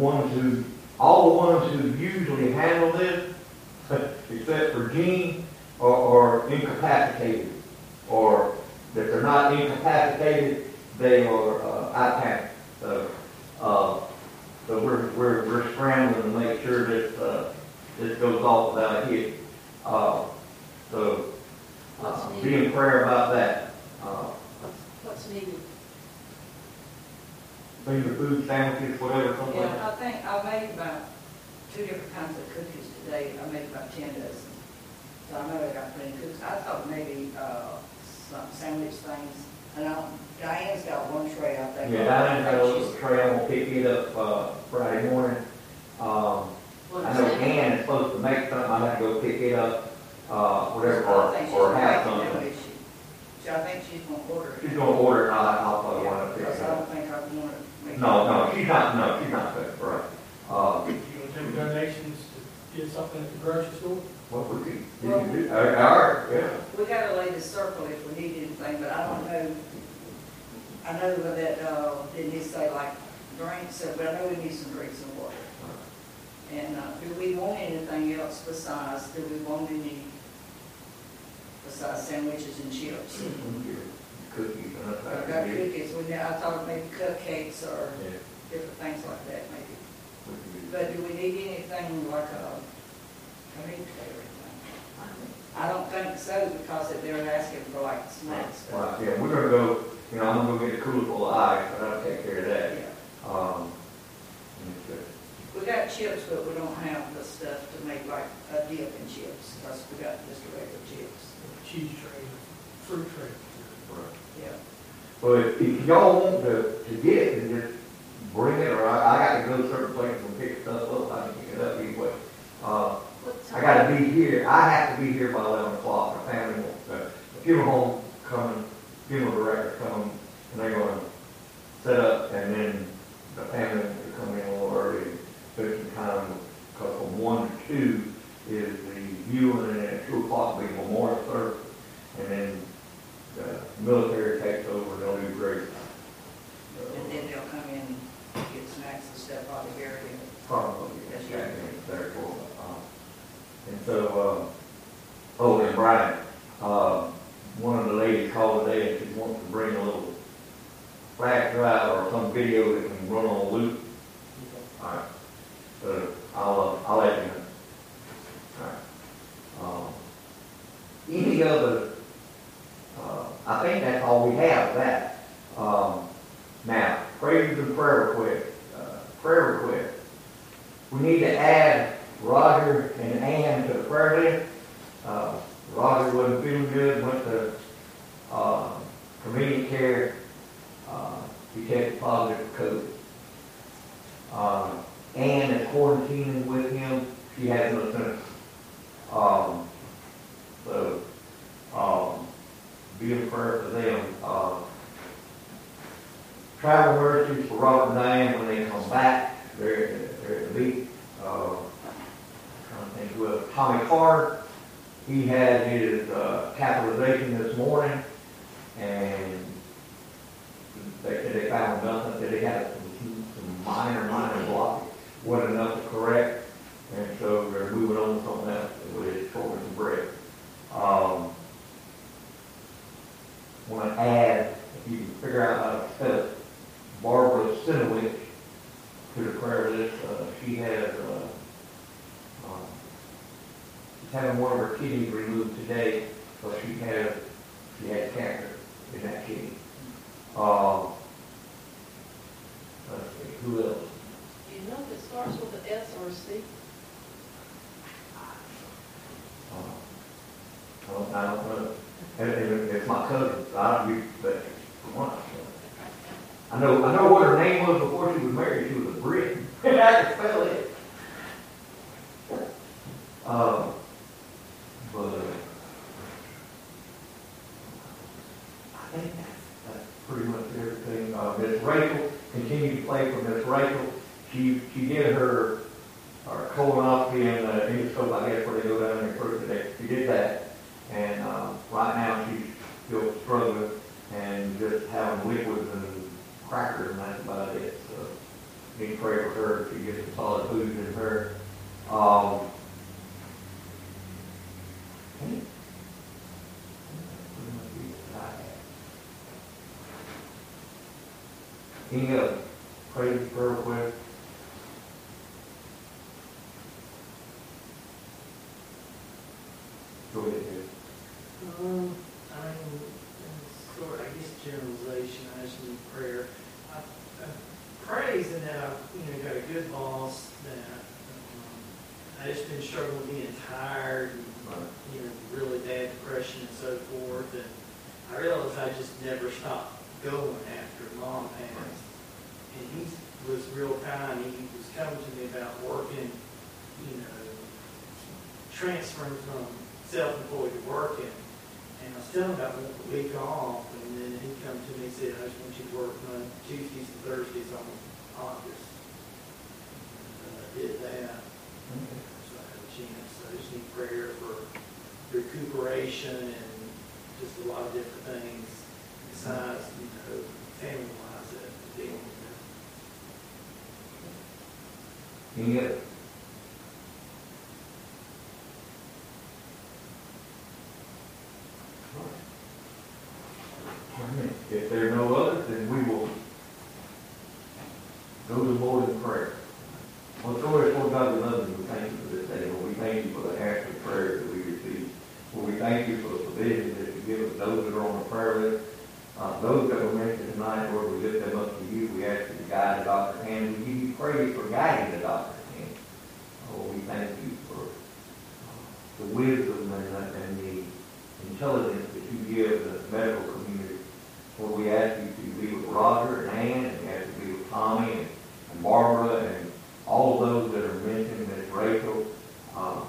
ones who, all the ones who usually handle this, except for Gene, are, are incapacitated. Or that they're not incapacitated, they are, uh, out of. So, uh, so we're, we're, we're scrambling to make sure that, uh, this goes off without a hit. Uh, so, uh, be in prayer about that. Uh, What's needed? Finger food sandwiches, whatever, something like. Yeah, I think I made about two different kinds of cookies today. I made about ten dozen. So I know I got plenty of cookies. I thought maybe, uh, some sandwich things. And I, Diane's got one tray, I think. Yeah, Diane's got a little tray, I'm gonna pick it up, uh, Friday morning. Um, I know sandwich- Ann is supposed to make something, I'm gonna go pick it up, uh, whatever, or, or have making them, something. is she? She- I think she's gonna order it. She's gonna order it, I'll, I'll wanna pick Because it I up. don't think I want to make. No, no, she's not, no, she's not cooking, right. Uh, You gonna take donations to get something at the grocery store? what we could, you can do, uh, all right, yeah. We got a lady circle if we need anything, but I don't know. I know that, uh, didn't he say like drinks, uh, but I know we need some drinks and water. And, uh, do we want anything else besides, do we want any, besides sandwiches and chips? Cookies and I that. got cookies, we, I thought maybe cupcakes or Yeah, different things like that maybe. we can do But do we need anything like a, I mean, everything? I don't think so, because if they're asking for like snacks. that. Right, yeah, we're gonna go, you know, I'm gonna go get a cooler full of ice, but I'll take care of that. Yeah. Um, and it's, We got chips, but we don't have the stuff to make like a dip in chips, because we got just regular chips. Cheese tray, fruit tray. Well, if, if y'all want to, to get it, then just bring it, or I, I got to go to certain places and pick stuff up, I can pick it up anyway. Uh, I gotta be here, I have to be here by eleven o'clock, my family wants, the funeral home coming, funeral director coming, and they're gonna set up, and then the family wants to come in a little early, spend some time, because from one to two is the viewing, and then at two o'clock will be memorial service, and then the military takes over, and they'll do great. And then they'll come in and get snacks and stuff out of here. Probably, That's right. there for, uh, and so, uh, oh, and Brian, uh, one of the ladies called today and she wants to bring a little flash drive or some video that can run on loop. All right, so I'll, uh, I'll let you know. All right. Um, Any other, uh, I think that's all we have that. Um, now, praise and prayer request, uh, prayer request. We need to add Roger and Ann to the prayer list. Uh, Roger wasn't feeling good, went to, uh, community care. Uh, he tested positive for COVID. Uh, Ann is quarantining with him. She has no symptoms. Um, so, um, be in prayer for them. Uh, travel mercies for Robert and Diane when they come back. They're, they're at the. Uh, trying to think who else. Tommy Carr, he had his uh, catheterization this morning, and they said they found nothing. That he had some, some minor, minor block. wasn't enough to correct, and so they're moving on to something else with his he was coming to me about working, you know, transferring from self-employed to working. And I was telling him about a week off, and then he come to me and said, I just want you to work on Tuesdays and Thursdays on August. And I did that, so I had a chance. I just need prayer for recuperation and just a lot of different things besides, you know, family-wise that dealing other? If there are no others, then we will go to the Lord in prayer. Well, Lord, Lord God, we love you, we thank you for this day, Lord, we thank you for the answer prayers that we receive. Lord, we thank you for the provision that you give us, those that are on the prayer list, uh, those that were mentioned tonight, Lord, we lift them up to you, we ask you to guide the doctor's hand, we give you praise for guiding the doctor's hand. Lord, we thank you for uh, the wisdom and, the- and the intelligence that you give the medical community. Lord, we ask you to be with Roger and Ann, and we ask you to be with Tommy and and Barbara and all of those that are mentioned, Miss Rachel. Uh,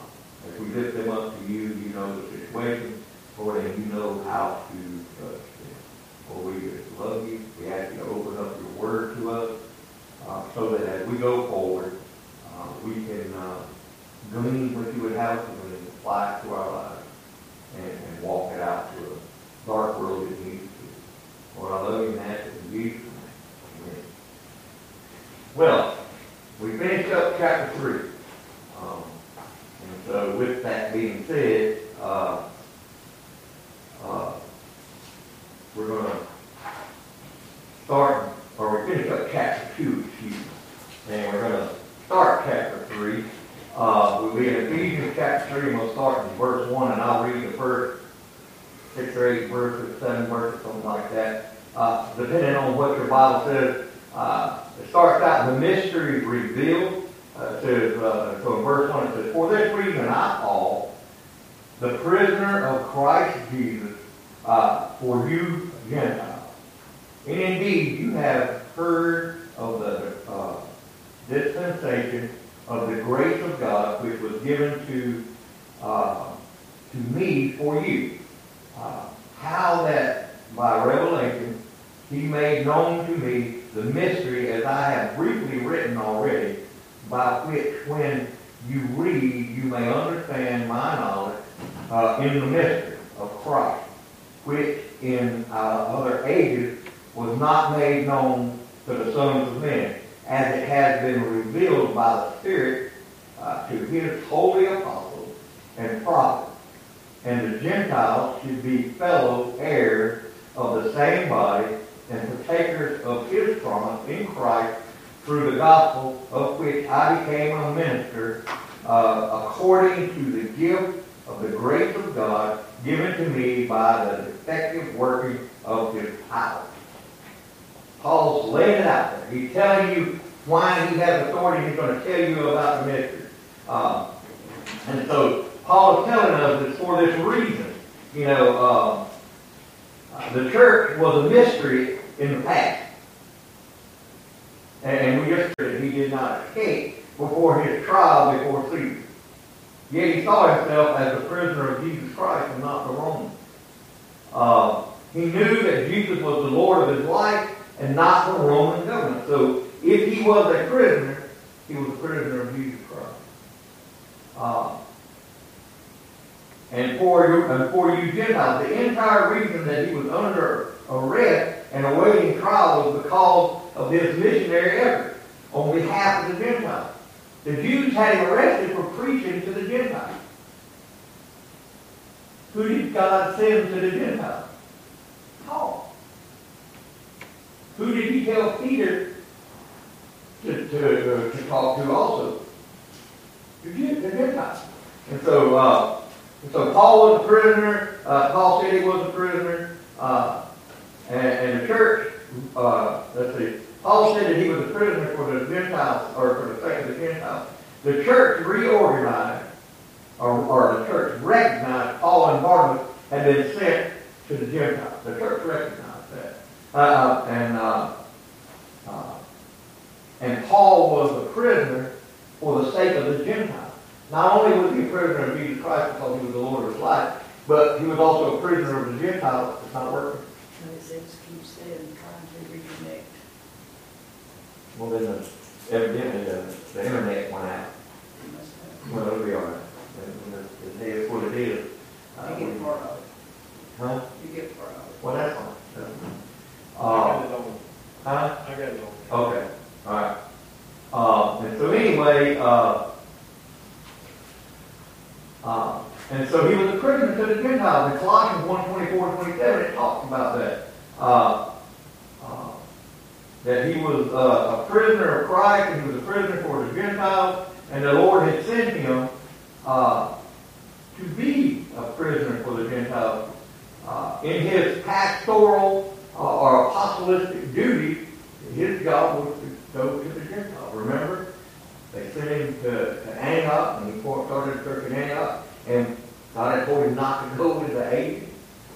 As we lift them up to you, you know the situation, Lord, and you know how to touch them. Lord, we just love you. We ask you to open up your word to us, uh, so that as we go forward, uh, we can, uh, glean what you would have us to glean, apply it to our lives, and, and walk it out to a dark world that needs to. Lord, I love you and ask it in Jesus' name. Amen. Well, we finished up chapter three. Um, and so with that being said, uh, uh, we're gonna start, or we finished up chapter two, excuse me. And we're gonna start chapter three. Uh, we'll be in Ephesians chapter three, and we'll start in verse one, and I'll read the first six or eight verses, seven verses, something like that. Uh, depending on what your Bible says, uh, it starts out, the mystery revealed. Uh, says, uh, in verse 1 it says, For this reason I, Paul, the prisoner of Christ Jesus, uh, for you Gentiles. And indeed, you have heard of the uh, dispensation of the grace of God, which was given to uh, to me for you. Uh, how that by revelation he made known to me the mystery as I have briefly written already, by which when you read you may understand my knowledge uh, in the mystery of Christ, which in uh, other ages was not made known to the sons of men, as it has been revealed by the Spirit uh, to his holy apostles and prophets. And the Gentiles should be fellow heirs of the same body and partakers of his promise in Christ through the gospel of which I became a minister uh, according to the gift of the grace of God given to me by the effective working of his power. Paul's laying it out there. He's telling you why he has authority. He's going to tell you about the mystery. Uh, and so Paul is telling us it's for this reason. You know, uh, the church was a mystery in the past. And, we just that he did not escape before his trial before Caesar. Yet he saw himself as a prisoner of Jesus Christ and not the Romans. Uh, he knew that Jesus was the Lord of his life and not the Roman government. So if he was a prisoner, he was a prisoner of Jesus Christ. Uh, and for you, and for you Gentiles, the entire reason that he was under arrest and awaiting trial was because of this missionary effort. on behalf of the Gentiles. The Jews had him arrested for preaching to the Gentiles. Who did God send to the Gentiles? Paul. Who did he tell Peter to, to, uh, to talk to also? The Gen- the Gentiles. And so, uh, and so Paul was a prisoner. Uh, Paul said he was a prisoner. Uh, and, and the church, uh, let's see, Paul said that he was a prisoner for the Gentiles, or for the sake of the Gentiles. The church reorganized, or, or the church recognized Paul and Barnabas had been sent to the Gentiles. The church recognized that. Uh, and, uh, uh, and Paul was a prisoner for the sake of the Gentiles. Not only was he a prisoner of Jesus Christ because he was the Lord of his life, but he was also a prisoner of the Gentiles. It's not working. And it says, keep saying, trying to reconnect. Well, then, the- evidently, the, the internet went out. You must have- Well, it'll be all right. And It it is what it is. Uh, You get part of it. Huh? You get part of it. Well, that's fine. That's fine. I got Uh, it huh? I got it on. Okay, all right. Uh, and so anyway, uh, uh, and so he was a prisoner to the Gentiles. In Colossians 1, 24 27, it talks about that. Uh, that he was uh, a prisoner of Christ, and he was a prisoner for the Gentiles, and the Lord had sent him uh, to be a prisoner for the Gentiles. Uh, in his pastoral uh, or apostolic duty, his job was to go to the Gentiles. Remember? They sent him to, to Antioch, and he started the church in Antioch, and God had told him not to go to the Asians.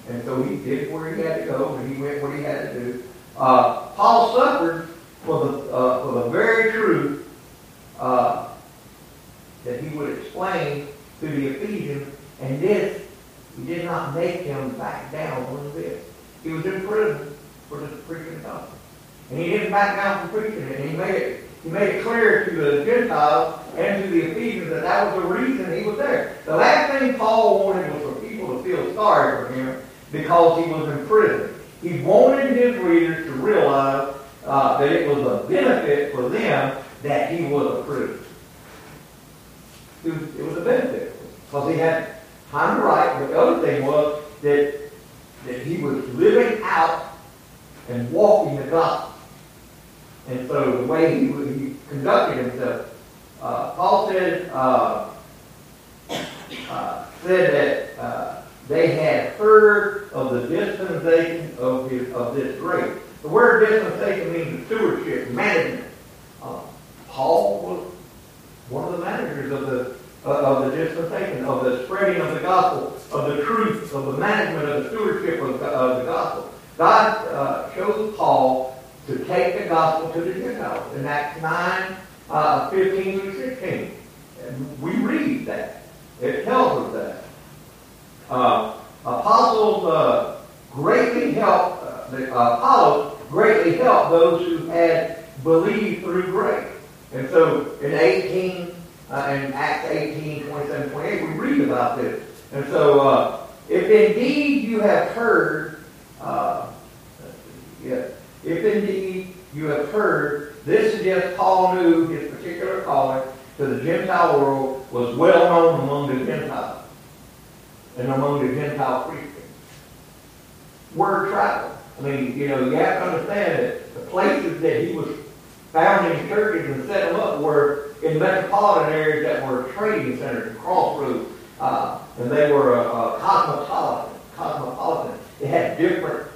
And so he did where he had to go, and he went where he had to do. Uh, Paul suffered for the, uh, for the very truth uh, that he would explain to the Ephesians, and this, he did not make him back down one bit. He was in prison for the preaching the gospel. And he didn't back down from preaching it, and he made it, he made it clear to the Gentiles and to the Ephesians that that was the reason he was there. The last thing Paul wanted was for people to feel sorry for him because he was in prison. He wanted his readers to realize uh, that it was a benefit for them that he was a prisoner. It was, it was a benefit because he had time to write. But the other thing was that that he was living out and walking the gospel. And so the way he, he conducted himself, uh, Paul said, uh, uh, said that uh, they had heard of the dispensation of, his, of this grace. The word dispensation means stewardship, management. Uh, Paul was one of the managers of the uh, of the dispensation, of the spreading of the gospel, of the truth, of the management of the stewardship of, the- of the gospel. God uh, chose Paul to take the gospel to the Gentiles in Acts 9, uh, 15 through 16. And we read that. It tells us that. Uh, apostles uh, greatly helped, uh, Apollos greatly helped those who had believed through grace. And so in 18, uh, in Acts 18, 27, 28, we read about this. And so uh, if indeed you have heard, uh, if indeed you have heard, this suggests Paul knew his particular calling to the Gentile world was well known among the Gentiles and among the Gentile Christians. Word traveled. I mean, you know, you have to understand that the places that he was founding churches and setting them up were in metropolitan areas that were trading centers crossroads, uh, and they were uh, uh, cosmopolitan. Cosmopolitan. They had different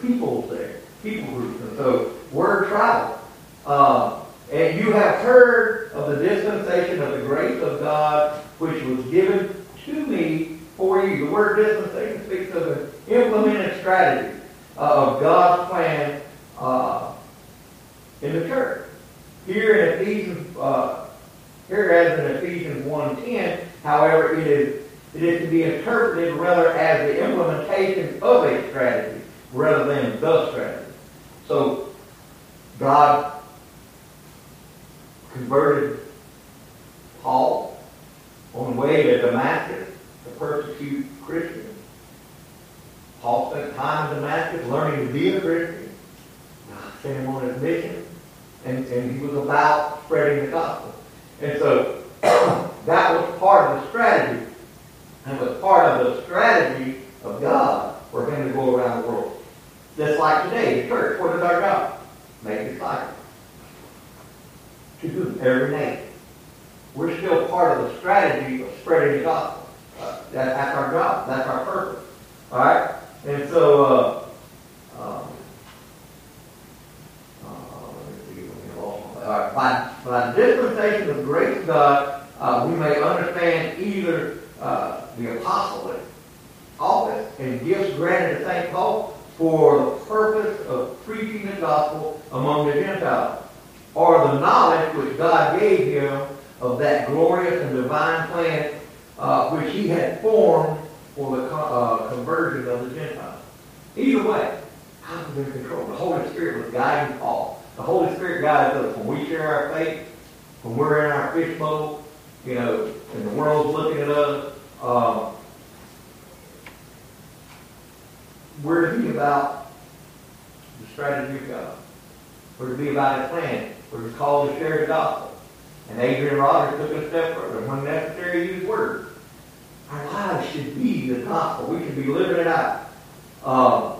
peoples there, people groups, and so word traveled. Uh, and you have heard of the dispensation of the grace of God, which was given to me for you. The word dispensation speaks of an implemented strategy of God's plan uh, in the church. Here in Ephesians, uh, here as in Ephesians 1.10, however, it is, it is to be interpreted rather as the implementation of a strategy rather than the strategy. So, God converted Paul on the way to Damascus to persecute Christians. Paul spent time in Damascus learning to be a Christian. Sent him on his mission. And, and he was about spreading the gospel. And so that was part of the strategy. And was part of the strategy of God for him to go around the world. Just like today, the church, what is our job? Make disciples. To do every nation. We're still part of the strategy of spreading the gospel. Uh, that, that's our job. That's our purpose. All right? And so, uh, um, uh, right, by, by dispensation of grace God, uh, we may understand either uh, the apostolic office and gifts granted to St. Paul for the purpose of preaching the gospel among the Gentiles, or the knowledge which God gave him of that glorious and divine plan uh, which he had formed for the uh, conversion of the Gentiles. Either way, God was in control. The Holy Spirit was guiding Paul. The Holy Spirit guides us when we share our faith, when we're in our fishbowl, you know, and the world's looking at us. Um, we're to be about the strategy of God. We're to be about His plan. We're called to share the gospel. And Adrian Rogers took a step further. When necessary, use words. Our lives should be the gospel. We should be living it out. Um,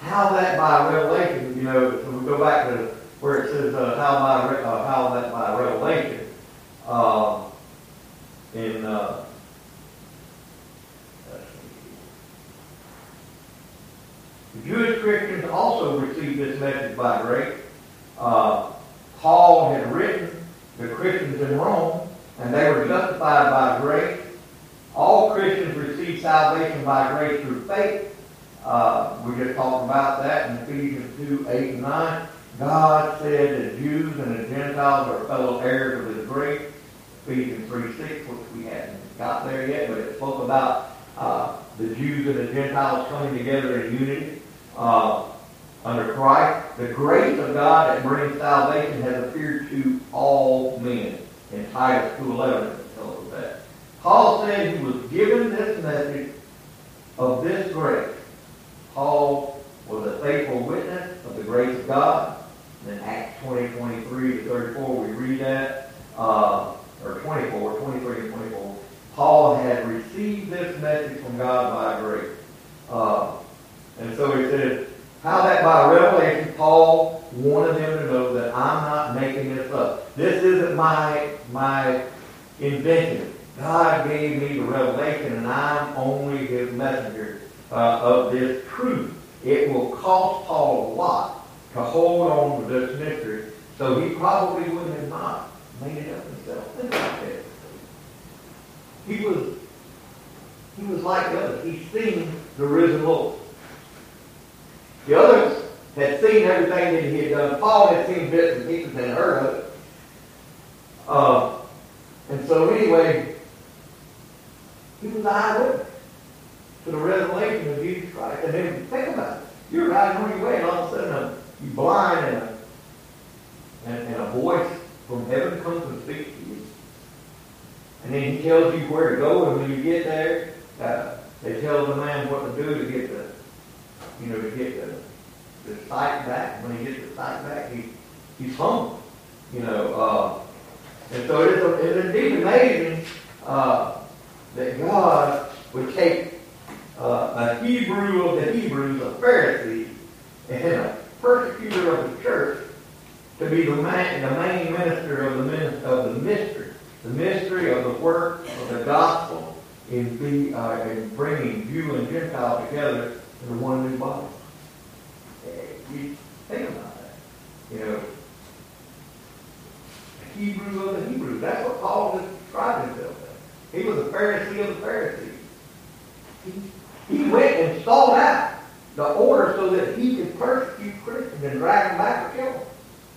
how that by revelation, you know, so we go back to where it says uh, how by uh, how that by revelation. Um, in uh. The Jewish Christians also received this message by grace. Uh, Paul had written the Christians in Rome, and they were justified by grace. All Christians receive salvation by grace through faith. Uh, we just talked about that in Ephesians 2, 8 and 9. God said that Jews and the Gentiles are fellow heirs of his grace. Ephesians 3, 6, which we hadn't got there yet, but it spoke about uh, the Jews and the Gentiles coming together in unity uh, under Christ. The grace of God that brings salvation has appeared to all men. In Titus 2.11, it tells us that. Paul said he was given this message of this grace. Paul was a faithful witness of the grace of God. In Acts 20, 23 to 34, we read that. Uh, or 24, 23 and 24. Paul had received this message from God by grace. Uh, and so he said, how that by revelation, Paul wanted them to know that I'm not making this up. This isn't my, my invention. God gave me the revelation, and I'm only his messenger uh, of this truth. It will cost Paul a lot to hold on to this mystery, so he probably would have not made it up himself. Think about that. He was, he was like us. He's seen the risen Lord. The others had seen everything that he had done. Paul had seen bits and pieces and heard of it. Uh, and so anyway, he was an eyewitness to the revelation of Jesus Christ. And then think about it. You're riding on your way, and all of a sudden uh, you blind, and a, and, and a voice from heaven comes and speaks to you. And then he tells you where to go, and when you get there, uh, they tell the man what to do to get the, you know, to get the, the sight back. When he gets the sight back, he, he's home. You know, uh, and so it is, it is indeed amazing uh, that God would take uh, a Hebrew of the Hebrews, a Pharisee, and a persecutor of the church to be the main, the main minister of the, of the mystery, the mystery of the work of the gospel in, be, uh, in bringing Jew and Gentile together into one new body. Eh, You think about that. You know, a Hebrew of the Hebrews. That's what Paul described himself as. He was a Pharisee of the Pharisees. He, went and sought out the order so that he could persecute Christians and drag them back or kill them.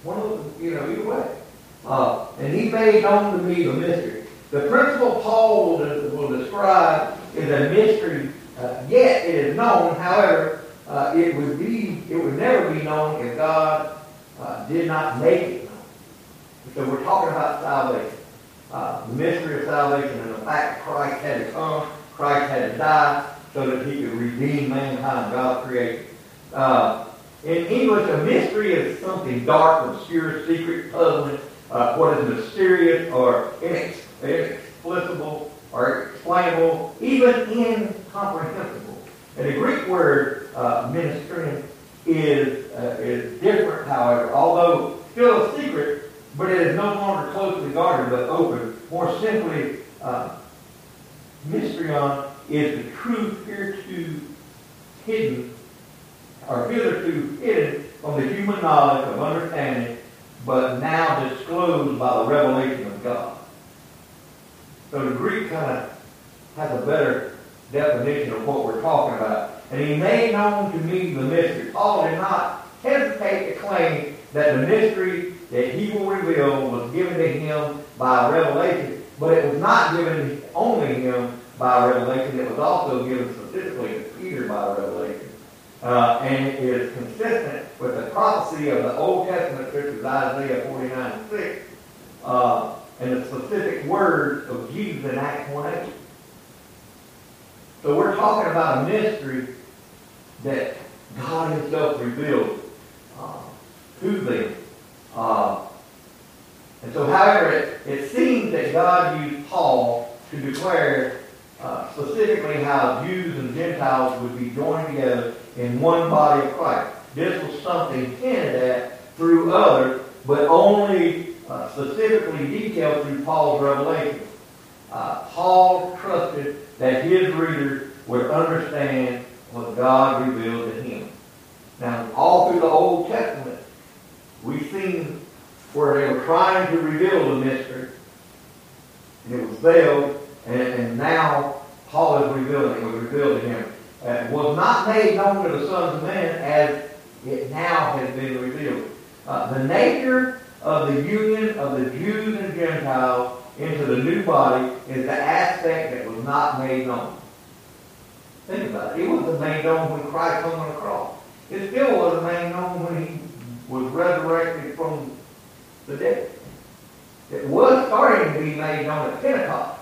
One of them, you know, either way. Uh, and he made known to me the mystery. The principle Paul will, will describe is a mystery. Uh, yet it is known, however, uh, it would be, it would never be known if God uh, did not make it known. So we're talking about salvation, uh, the mystery of salvation, and the fact that Christ had to come, Christ had to die, so that He could redeem mankind, God created. Uh, In English, a mystery is something dark, obscure, secret, puzzling, uh, what is mysterious or inex- inexplicable or explainable, even incomprehensible. And the Greek word uh, is, uh, is different, however, although still a secret, but it is no longer closely guarded but open. More simply, uh, mysterion is the truth hereto hidden, or hitherto hidden from the human knowledge of understanding, but now disclosed by the revelation of God. So the Greek kind of has a better definition of what we're talking about. And he made known to me the mystery. Paul did not hesitate to claim that the mystery that he will reveal was given to him by revelation, but it was not given only him by revelation, it was also given specifically to Peter by revelation. Uh, and it is consistent with the prophecy of the Old Testament scriptures, Isaiah 49 and 6, uh, and the specific words of Jesus in Acts 1 8. So we're talking about a mystery that God Himself revealed uh, to them. Uh, and so, however, it, it seems that God used Paul to declare uh, specifically how Jews and Gentiles would be joined together in one body of Christ. This was something hinted at through others, but only uh, specifically detailed through Paul's revelation. Uh, Paul trusted that his readers would understand what God revealed to him. Now, all through the Old Testament, we've seen where they were trying to reveal the mystery, and it was veiled, and, and now Paul is revealing it was revealed to him. Uh, It was not made known to the sons of men as it now has been revealed. Uh, the nature of the union of the Jews and Gentiles into the new body is the aspect that was not made known. Think about it. It wasn't made known when Christ hung on the cross. It still wasn't made known when he was resurrected from the dead. It was starting to be made known at Pentecost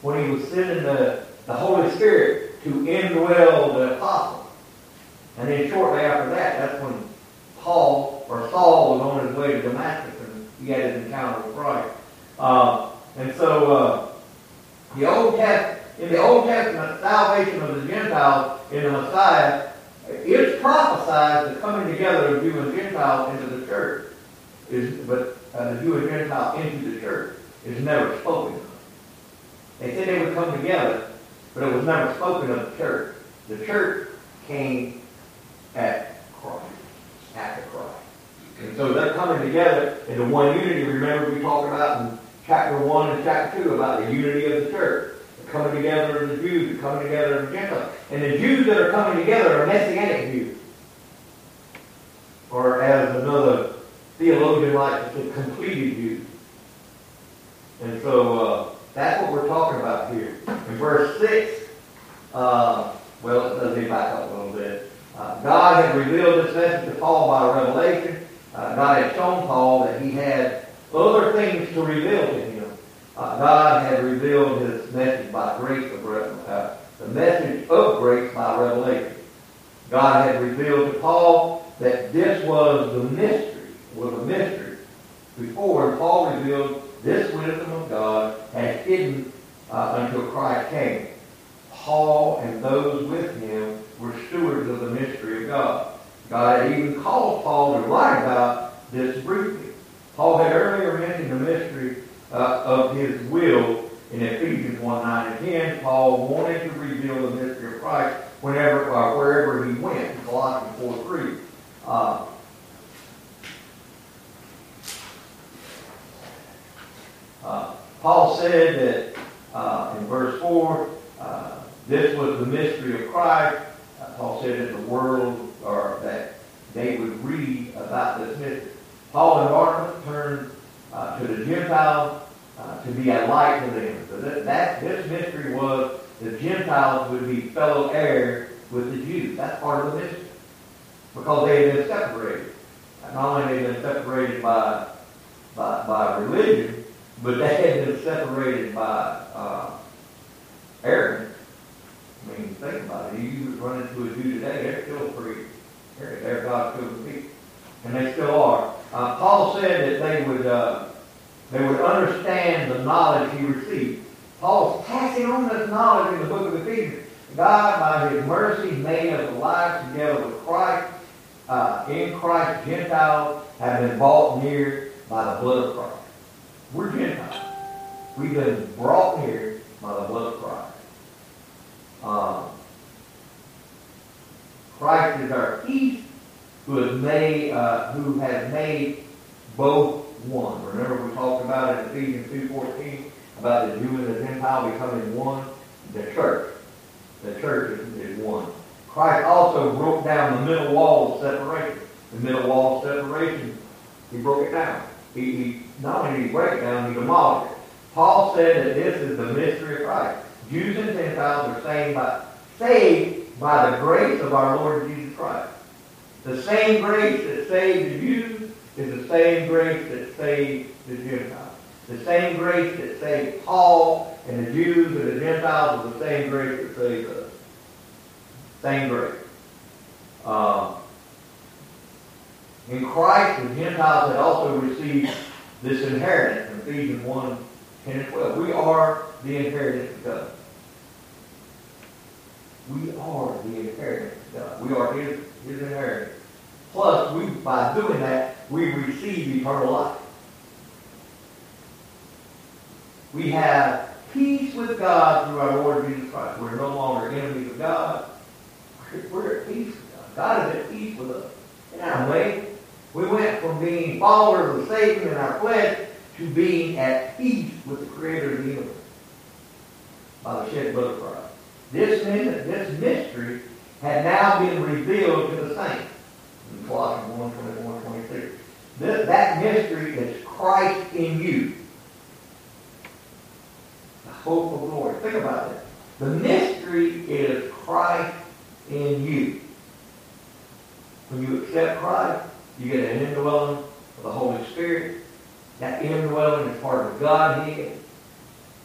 when he was sending the, the Holy Spirit to indwell the apostles. And then shortly after that, that's when Paul or Saul was on his way to Damascus and he had his encounter with Christ. Uh, and so uh, the Old Test, in the Old Testament, salvation of the Gentiles in the Messiah, is prophesied the coming together of Jew and Gentile into the church. Is, but uh, the Jew and Gentile into the church is never spoken of. They said they would come together, but it was never spoken of the church. The church came at Christ, after Christ. And so they're coming together into one unity. Remember we talked about in chapter 1 and chapter 2 about the unity of the church. The coming together of the Jews, the coming together of the Gentiles. And the Jews that are coming together are Messianic Jews. Or as another theologian likes to say, completed Jews. And so uh, that's what we're talking about here. In verse 6, uh, well, let me back up a little bit. Uh, God had revealed this message to Paul by revelation. Uh, God had shown Paul that he had other things to reveal to him. Uh, God had revealed his message by grace of. Uh, the message of grace by revelation. God had revealed to Paul that this was the mystery, was a mystery. Before, Paul revealed this wisdom of God had hidden uh, until Christ came. Paul and those with him were stewards of the mystery of God. God had even called Paul to write about this briefly. Paul had earlier mentioned the mystery uh, of his will in Ephesians 1 9 and 10. Paul wanted to reveal the mystery of Christ whenever, uh, wherever he went. Colossians 4 3. Uh, uh, Paul said that uh, in verse 4, uh, this was the mystery of Christ. Uh, Paul said that the world, or that they would read about this. Paul and Barnabas turned uh, to the Gentiles uh, to be a light to them. So that, that this mystery was the Gentiles would be fellow heirs with the Jews. That's part of the mystery. Because they had been separated. Not only had they been separated by, by, by religion, but they had been separated by uh, arrogance. I mean, think about it. You run into a Jew today, they're still free. They're, they're God's chosen people. And they still are. Uh, Paul said that they would, uh, they would understand the knowledge he received. Paul's passing on this knowledge in the book of Ephesians. God, by his mercy, made us alive together with Christ. Uh, in Christ, Gentiles have been brought near by the blood of Christ. We're Gentiles. We've been brought near by the blood of Christ. Um, Christ is our peace, who has made, uh, who has made both one. Remember we talked about in Ephesians two fourteen about the Jew and the Gentile becoming one. The church, the church is, is one. Christ also broke down the middle wall of separation. The middle wall of separation, he broke it down. He, he not only did he break it down, he demolished it. Paul said that this is the mystery of Christ. Jews and Gentiles are saved by, saved by the grace of our Lord Jesus Christ. The same grace that saved the Jews is the same grace that saved the Gentiles. The same grace that saved Paul and the Jews and the Gentiles is the same grace that saved us. Same grace. Um, in Christ, the Gentiles had also received this inheritance in Ephesians 1, 10 and 12. We are the inheritance of God. We are the inheritance of God. We are His, His inheritance. Plus, we, by doing that, we receive eternal life. We have peace with God through our Lord Jesus Christ. We're no longer enemies of God. We're at peace with God. God is at peace with us. In our way, we went from being followers of Satan in our flesh to being at peace with the Creator of the universe by the shed blood of Christ. This, this mystery had now been revealed to the saints. In Colossians 1, 21, 26. This, that mystery is Christ in you. The hope of glory. Think about that. The mystery is Christ in you. When you accept Christ, you get an indwelling of the Holy Spirit. That indwelling is part of Godhead,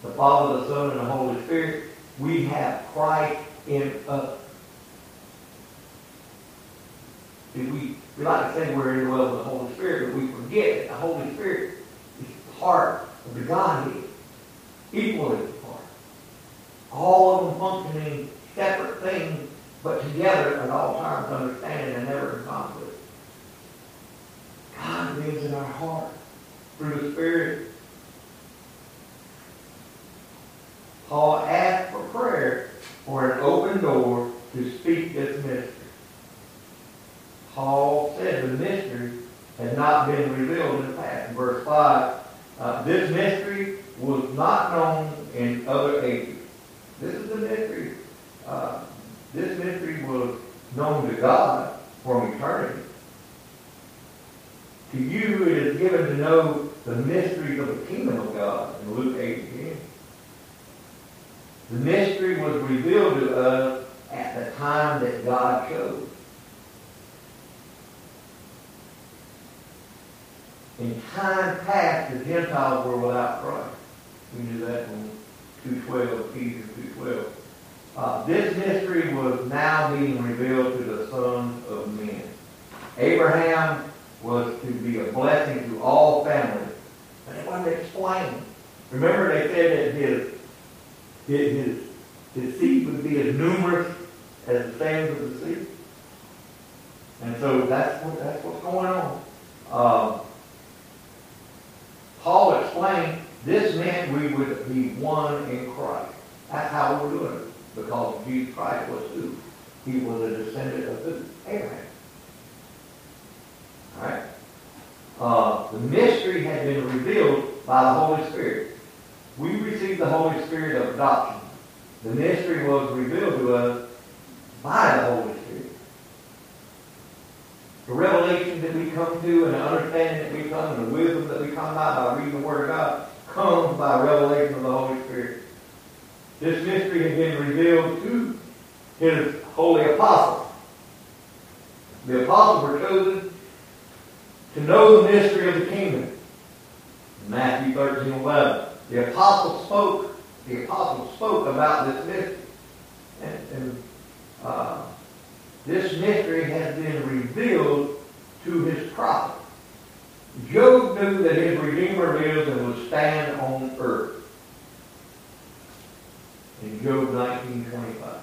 the Father, the Son, and the Holy Spirit. We have Christ in us. See, we, we like to say we're indwelled of the Holy Spirit, but we forget that the Holy Spirit is part of the Godhead, equally part. All of them functioning separate things, but together at all times, understanding and never in conflict. God lives in our heart through the Spirit. Paul asked for prayer for an open door to speak this mystery. Paul said the mystery had not been revealed in the past. In verse 5, uh, this mystery was not known in other ages. This is the mystery. Uh, this mystery was known to God from eternity. To you it is given to know the mysteries of the kingdom of God in Luke 8 again. The mystery was revealed to us at the time that God chose. In time past, the Gentiles were without Christ. We knew that in 2.12, Peter 2.12. Uh, this mystery was now being revealed to the sons of men. Abraham was to be a blessing to all families. And it wasn't explained. Remember they said that his, his, his, seed would be as numerous as the sands of the sea. And so that's what, that's what's going on. Uh, Paul explained this meant we would be one in Christ. That's how we're doing it. Because Jesus Christ was who? He was a descendant of who? Abraham. Alright? Uh, the mystery had been revealed by the Holy Spirit. We received the Holy Spirit of adoption. The mystery was revealed to us by the Holy Spirit. The revelation that we come to and the understanding that we come and the wisdom that we come by by reading the Word of God comes by revelation of the Holy Spirit. This mystery has been revealed to his holy apostles. The apostles were chosen to know the mystery of the kingdom. Matthew 13, 11. The apostle spoke, the apostles spoke about this mystery. And, and uh, this mystery has been revealed to his prophet. Job knew that his Redeemer lives and will stand on earth. In Job 19:25.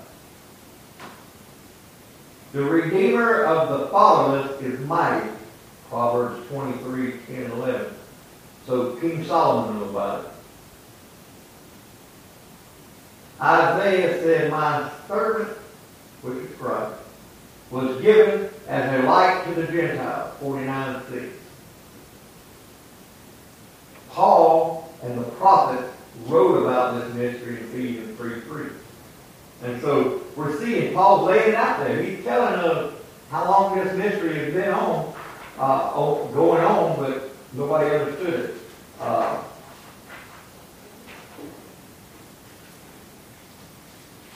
The Redeemer of the fatherless is mighty. Proverbs 23, 10, 11. So King Solomon knew about it. Isaiah said, My servant, which is Christ, was given as a light to the Gentiles, 49 6. Paul and the prophet wrote about this mystery in Ephesians 3 3. And so we're seeing Paul's laying out there. He's telling us how long this mystery has been on, uh, going on, but nobody understood it. Uh,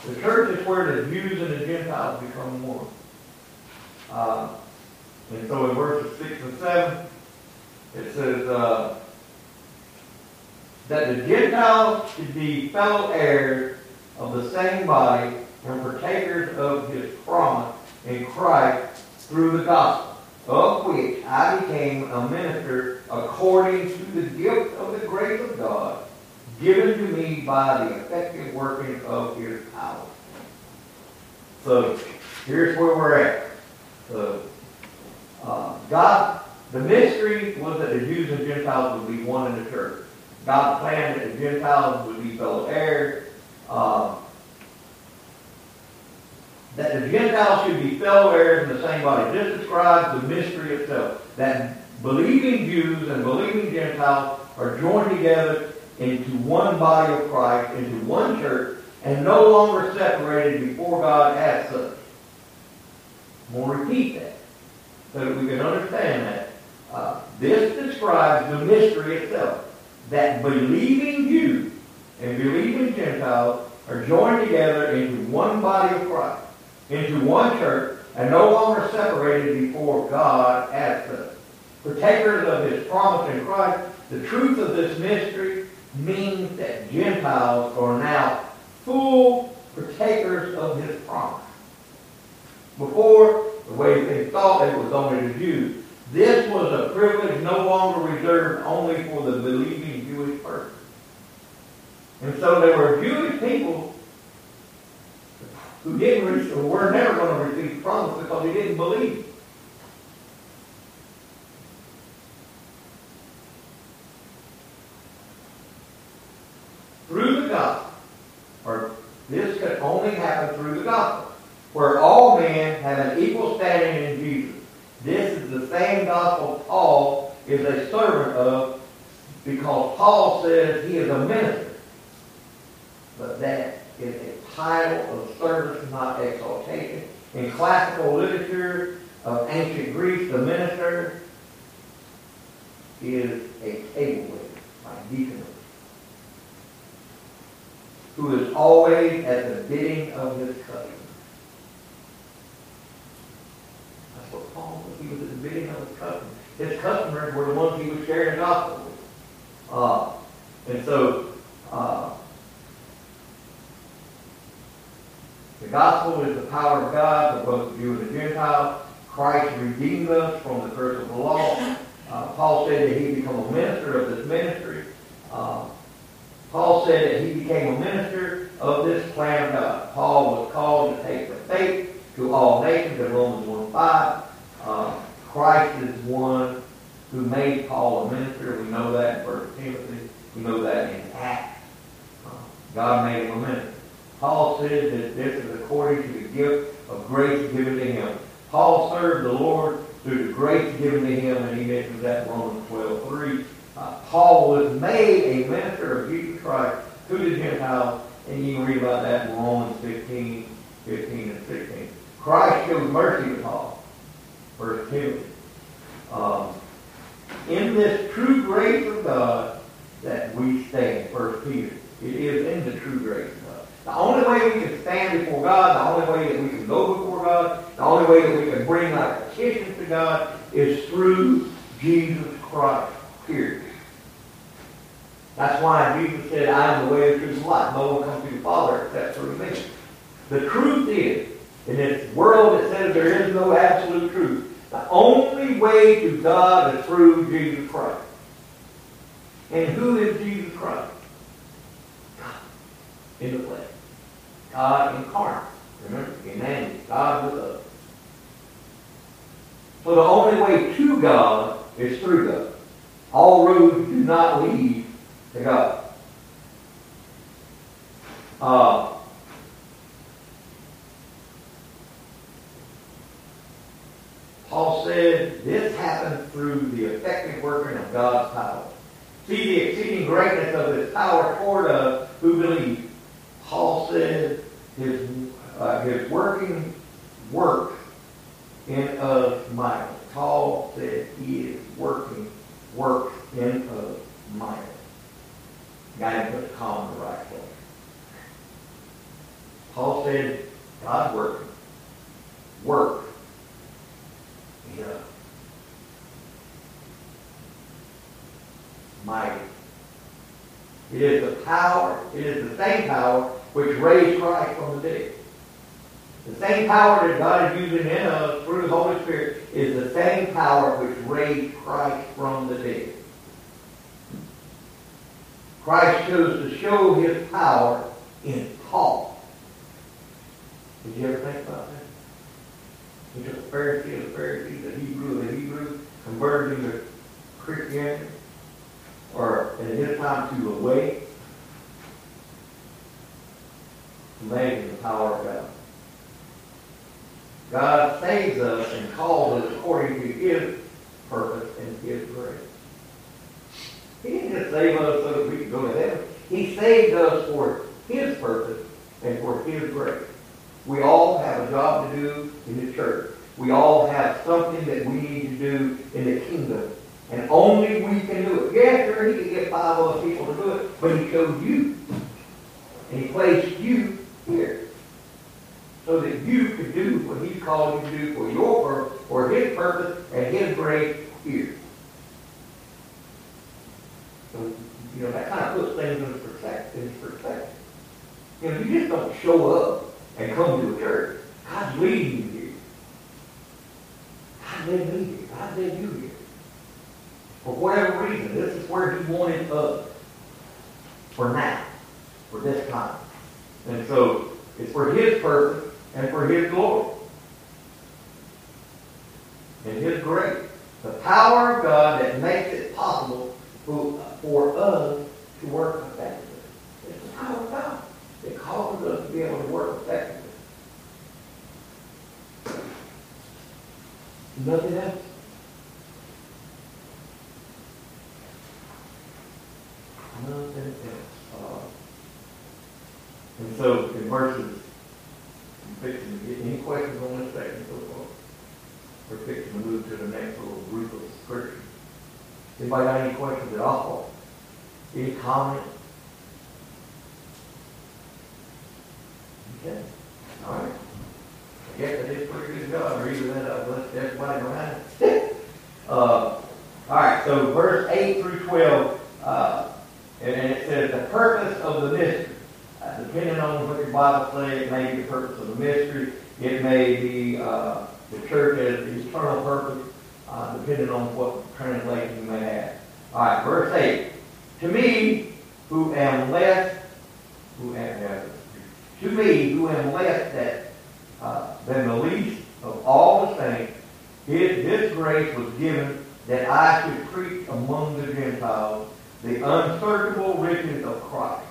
the church is where the Jews and the Gentiles become one. Uh, and so in verses 6 and 7, it says, uh, that the Gentiles should be fellow heirs of the same body and partakers of his promise in Christ through the gospel, of which I became a minister according to the gift of the grace of God given to me by the effective working of his power. So here's where we're at. So, uh, God, the mystery was that the Jews and Gentiles would be one in the church. God planned that the Gentiles would be fellow heirs. Uh, that the Gentiles should be fellow heirs in the same body. This describes the mystery itself. That believing Jews and believing Gentiles are joined together into one body of Christ, into one church, and no longer separated before God as such. I'm going to repeat that so that we can understand that. Uh, this describes the mystery itself that believing Jews and believing Gentiles are joined together into one body of Christ, into one church, and no longer separated before God as such. Partakers of his promise in Christ, the truth of this mystery means that Gentiles are now full partakers of his promise. Before, the way they thought it was only the Jews. This was a privilege no longer reserved only for the believing Jewish person. And so there were Jewish people who didn't receive, were never going to receive promise because they didn't believe. Through the gospel, or this could only happen through the gospel, where all men have an equal standing in Jesus. This is the same gospel Paul is a servant of because Paul says he is a minister. But that is a title of service, not exaltation. In classical literature of ancient Greece, the minister is a table waiter, like who is always at the bidding of his customer. That's what Paul was. He was at the bidding of his customers. Were the ones he was sharing the gospel with. Uh, and so, uh, the gospel is the power of God for both the Jew and the Gentile. Christ redeemed us from the curse of the law. Uh, Paul said that he became a minister of this ministry. Uh, Paul said that he became a minister of this plan of God. Paul was called to take the faith to all nations in Romans 1 5. Christ is one who made Paul a minister. We know that in 1 Timothy. We know that in Acts. Uh, God made him a minister. Paul said that this is according to the gift of grace given to him. Paul served the Lord through the grace given to him, and he mentions that in Romans 12 3. Uh, Paul was made a minister of Jesus Christ to the Gentiles, and you can read about that in Romans 15, 15 and 16. Christ showed mercy to Paul. First Timothy. Um, in this true grace of God that we stand, First Peter. It is in the true grace of God. The only way we can stand before God, the only way that we can go before God, the only way that we can bring our petitions to God is through Jesus Christ. Period. That's why Jesus said, I am the way, the truth, and life. No one comes to the Father except through me. The truth is In this world that says there is no absolute truth, the only way to God is through Jesus Christ. And who is Jesus Christ? God in the flesh. God incarnate. Remember, Emmanuel, God with us. So the only way to God is through God. All roads do not lead to God. Uh, Paul said this happened through the effective working of God's power. See the exceeding greatness of his power toward us who believe. Paul said his, uh, his working work in us mightily. Paul said he is working work in us mightily. To put the comma in the right place. Paul said, God's working. Work. Yeah. Mighty. It is the power, it is the same power which raised Christ from the dead. The same power that God is using in us through the Holy Spirit is the same power which raised Christ from the dead. Christ chose to show his power in Paul. Did you ever think about that? He took a Pharisee, a Pharisee, the Hebrew, the Hebrew, converted to Christianity, or in his time to the way. Amazing the power of God. God saves us and calls us according to His purpose and His grace. He didn't just save us so that we could go to heaven. He saved us for His purpose and for His grace. We all have a job to do in the church. We all have something that we need to do in the kingdom. And only we can do it. Yeah, sure, he could get five other people to do it, but he chose you. And he placed you here. So that you could do what he called you to do for your purpose, for his purpose, and his grace here. So, you know, that kind of puts things. In perspective. You know, you just don't show up and come to a church. God's leading you here. God led me here. God led you here. For whatever reason, this is where He wanted us. For now. For this time. And so, it's for His purpose and for His glory. And His grace. The power of God that makes it possible for, for us to work effectively. It's the power of God that causes us to be able to work effectively. Nothing else. Nothing else. Uh, and so in verses, I'm fixing to get any questions on this section so far? We're fixing to move to the next little group of scriptures. Anybody got any questions at all? Any comments? Okay, all right. I guess I did pretty good job reading that up, let everybody behind. Uh, all right, so verse eight through twelve, uh, and it says, the purpose of the mystery. Uh, Depending on what your Bible says, it may be the purpose of the mystery, it may be, uh, the church as the eternal purpose, uh, depending on what translation you may have. All right, verse eight. To me, who am less, who am, to me, who am less that, uh, than the least of all the saints, his, this grace was given that I should preach among the Gentiles the unsearchable riches of Christ,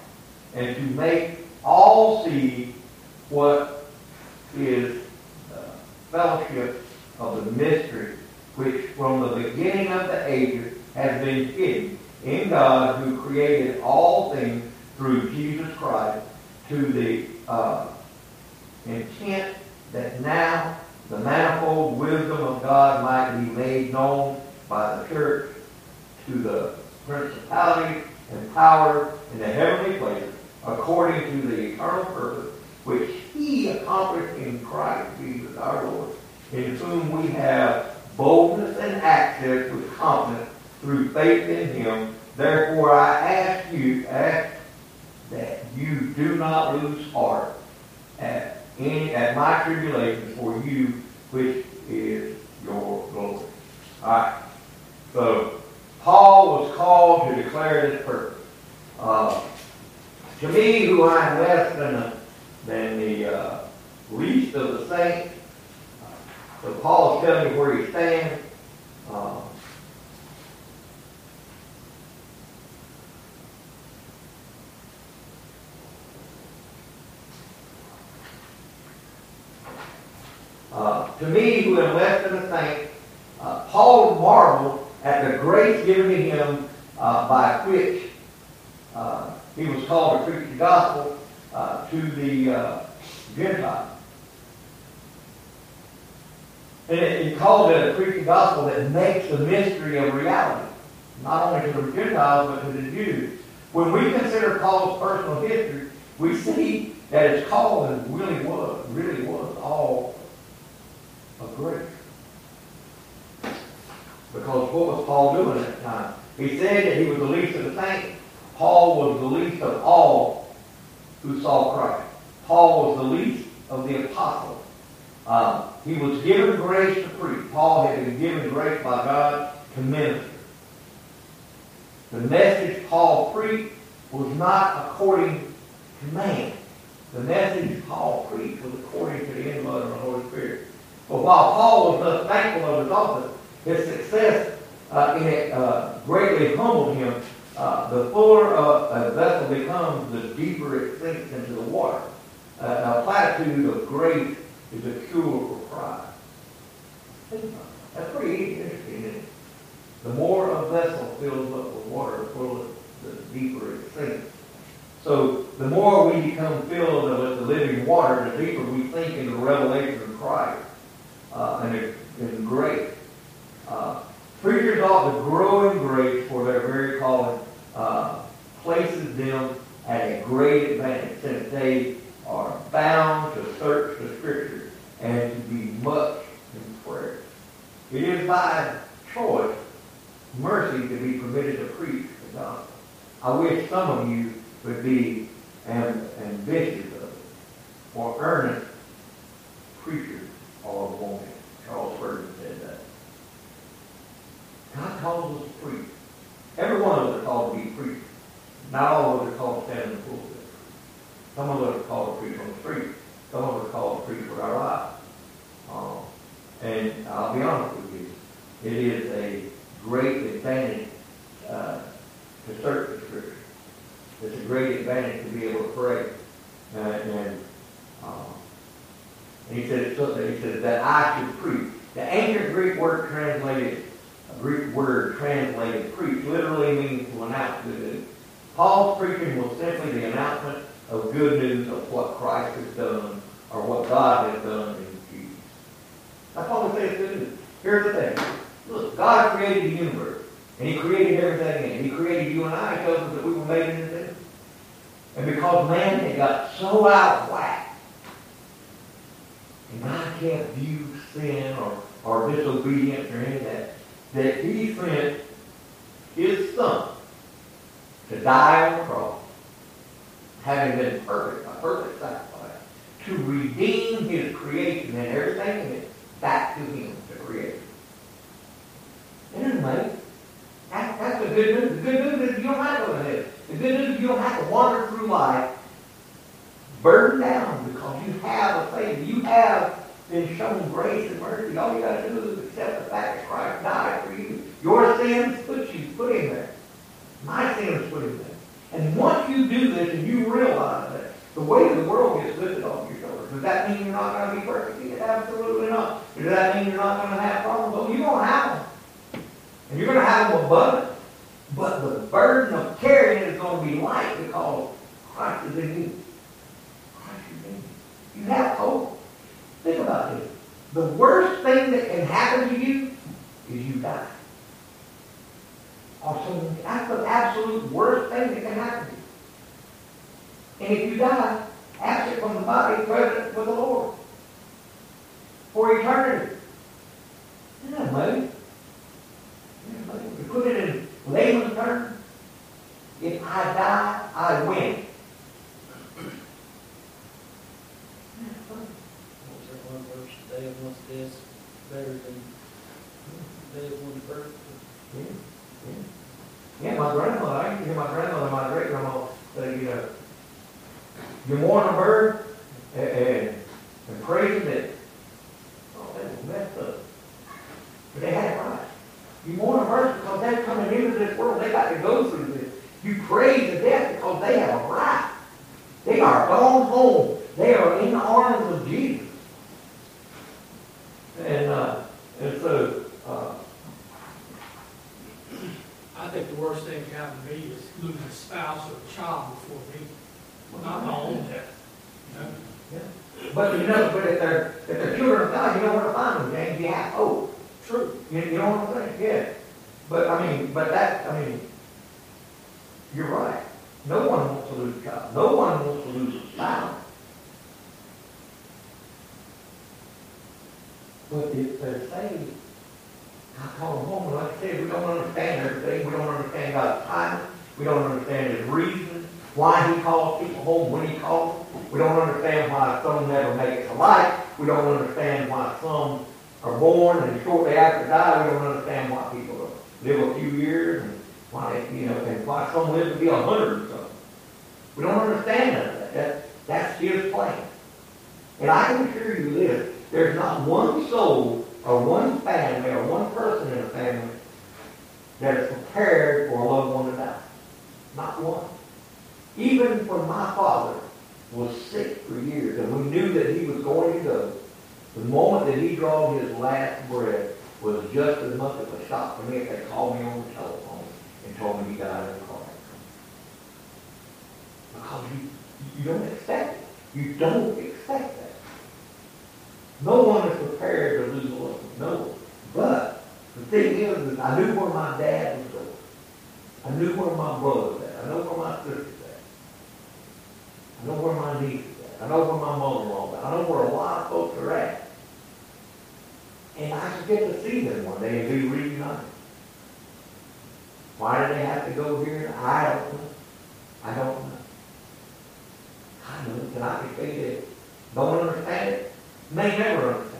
and to make all see what is the fellowship of the mystery which from the beginning of the ages has been hidden in God who created all things through Jesus Christ to the uh, intent that now the manifold wisdom of God might be made known by the church to the principalities and powers in the heavenly places according to the eternal purpose which he accomplished in Christ Jesus our Lord, in whom we have boldness and access with confidence through faith in him. Therefore I ask you, ask that you do not lose heart at in at my tribulation for you, which is your glory. Alright, so Paul was called to declare this purpose. Uh, to me, who I am less than, the- than the uh, least of the saints, uh, so Paul is telling me where he stands. Uh, Uh, to me, who am less than a saint, uh, Paul marveled at the grace given to him uh, by which uh, he was called to preach the gospel uh, to the uh, Gentiles. And it, calls it a preaching gospel that makes the mystery a reality, not only to the Gentiles, but to the Jews. When we consider Paul's personal history, we see that his calling really was, really was all of grace. Because what was Paul doing at that time? He said that he was the least of the saints. Paul was the least of all who saw Christ. Paul was the least of the apostles. Um, he was given grace to preach. Paul had been given grace by God to minister. The message Paul preached was not according to man. The message Paul preached was according to the input of the Holy Spirit. But while Paul was thus thankful of his office, his success uh, in it uh, greatly humbled him. Uh, the fuller a vessel becomes, the deeper it sinks into the water. Uh, a platitude of grace is a cure for pride. That's pretty interesting? The more a vessel fills up with water, the deeper it sinks. So the more we become filled with the living water, the deeper we sink into the revelation of Christ uh, and, grace. Uh, preachers ought to grow in grace for their very calling uh, places them at a great advantage since they are bound to search the Scriptures and to be much in prayer. It is by choice, mercy to be permitted to preach the gospel. I wish some of you would be And once you do this and you realize that the weight of the world gets lifted off your shoulders, does that mean you're not going to be persecuted? Absolutely not. Does that mean you're not going to have problems? Well, you're going to have them. And you're going to have them abundant. But the burden of carrying is going to be light because Christ is in you. Christ is in you. You have hope. Think about this. The worst thing that can happen to you is you die. Or something, that's the absolute worst thing that can happen to you. And if you die, absent from the body, present with the Lord. For eternity. Isn't that amazing? Isn't that amazing? To put it in layman's terms, if I die, I win. Isn't that funny? death's better than death when birth. Yeah, yeah. My grandmother, I to hear my grandmother, my great grandma, say, you know, you mourn a bird and, and, and praising it. Oh, that was messed up. But they had it right. You mourn a bird because they're coming into this world, they got to go through this. You praise the death because they have a right. They are gone home. They are in the arms of Jesus. And, uh, and so, uh, I think the worst thing that happened to me is losing a spouse or a child before me, not my own death, you know? But you know, but if they're, if they're children of God, you know where to find them, James, you have hope. Oh, true. You, you know what I'm saying? Yeah. But I mean, but that, I mean, you're right. No one wants to lose a child. No one wants to lose a spouse. But if they're saved, I call them we don't understand everything. We don't understand God's timing. We don't understand His reason, why He calls people home when He calls them. We don't understand why some never make it to life. We don't understand why some are born and shortly after die. We don't understand why people live a few years and why, they, you know, and why some live to be a hundred or something. We don't understand that. that. That's His plan. And I can assure you this, there's not one soul or one family or one person in a family that is prepared for a loved one to die. Not one. Even when my father was sick for years and we knew that he was going to go, the moment that he drawed his last breath was just as much of a shock for me if they called me on the telephone and told me he died in a car accident. Because you, you don't expect it. You don't expect that. No one is prepared to lose a loved one. No one. But the thing is, is I knew where my dad was going. I knew where my brother was at. I know where my sister's at. I know where my niece is at. I know where my mother-in-law is at. I know where a lot of folks are at. And I could get to see them one day and be reunited. Why do they have to go here? I don't know. I don't know. I know, and I can say that don't understand it, may never understand.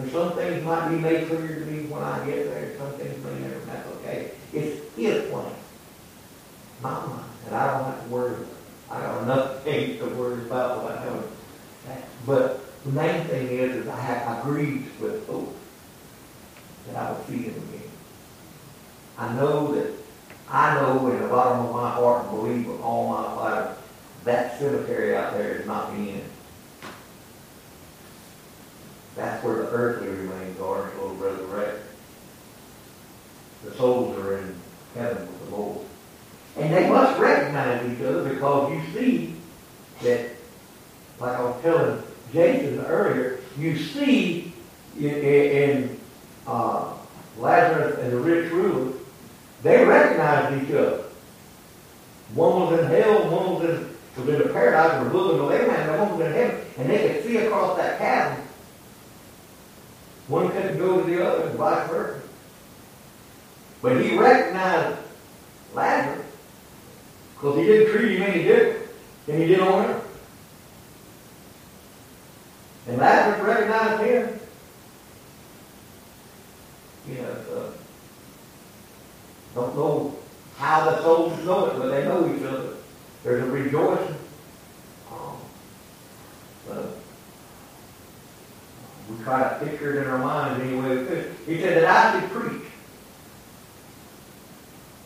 And some things might be made clear to me when I get there, some things may never, that's okay. It's his plan, not mine, and I don't have to worry about it. I got enough things to worry about without knowing that. But the main thing is, is I have, I grieve with hope that I will see him again. I know that, I know in the bottom of my heart and believe with all my life, that cemetery out there is not the end. That's where the earthly remains are until resurrected. The souls are in heaven with the Lord. And they must recognize each other because you see that, like I was telling Jason earlier, you see in, in uh, Lazarus and the rich ruler, they recognized each other. One was in hell, one was in, was in the paradise, or bosom of Abraham, and one was in heaven, and they could see across that chasm. One couldn't go to the other, and vice versa. But he recognized Lazarus because he didn't treat him any different than he did on earth. And Lazarus recognized him. You know, so don't know how the souls know it, but they know each other. There's a rejoicing. Um, so, we try to picture it in our minds any way we could. He said that I should preach.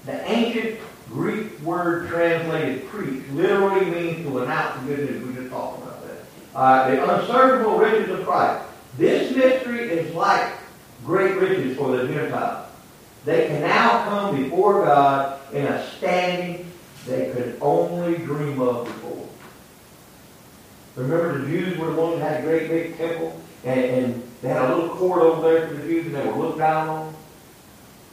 The ancient Greek word translated preach literally means to announce the good news. We just talked about that. Uh, the unsearchable riches of Christ. This mystery is like great riches for the Gentiles. They can now come before God in a standing they could only dream of before. Remember the Jews were the ones that had a great big temple and, and they had a little court over there for the Jews and they were looked down on.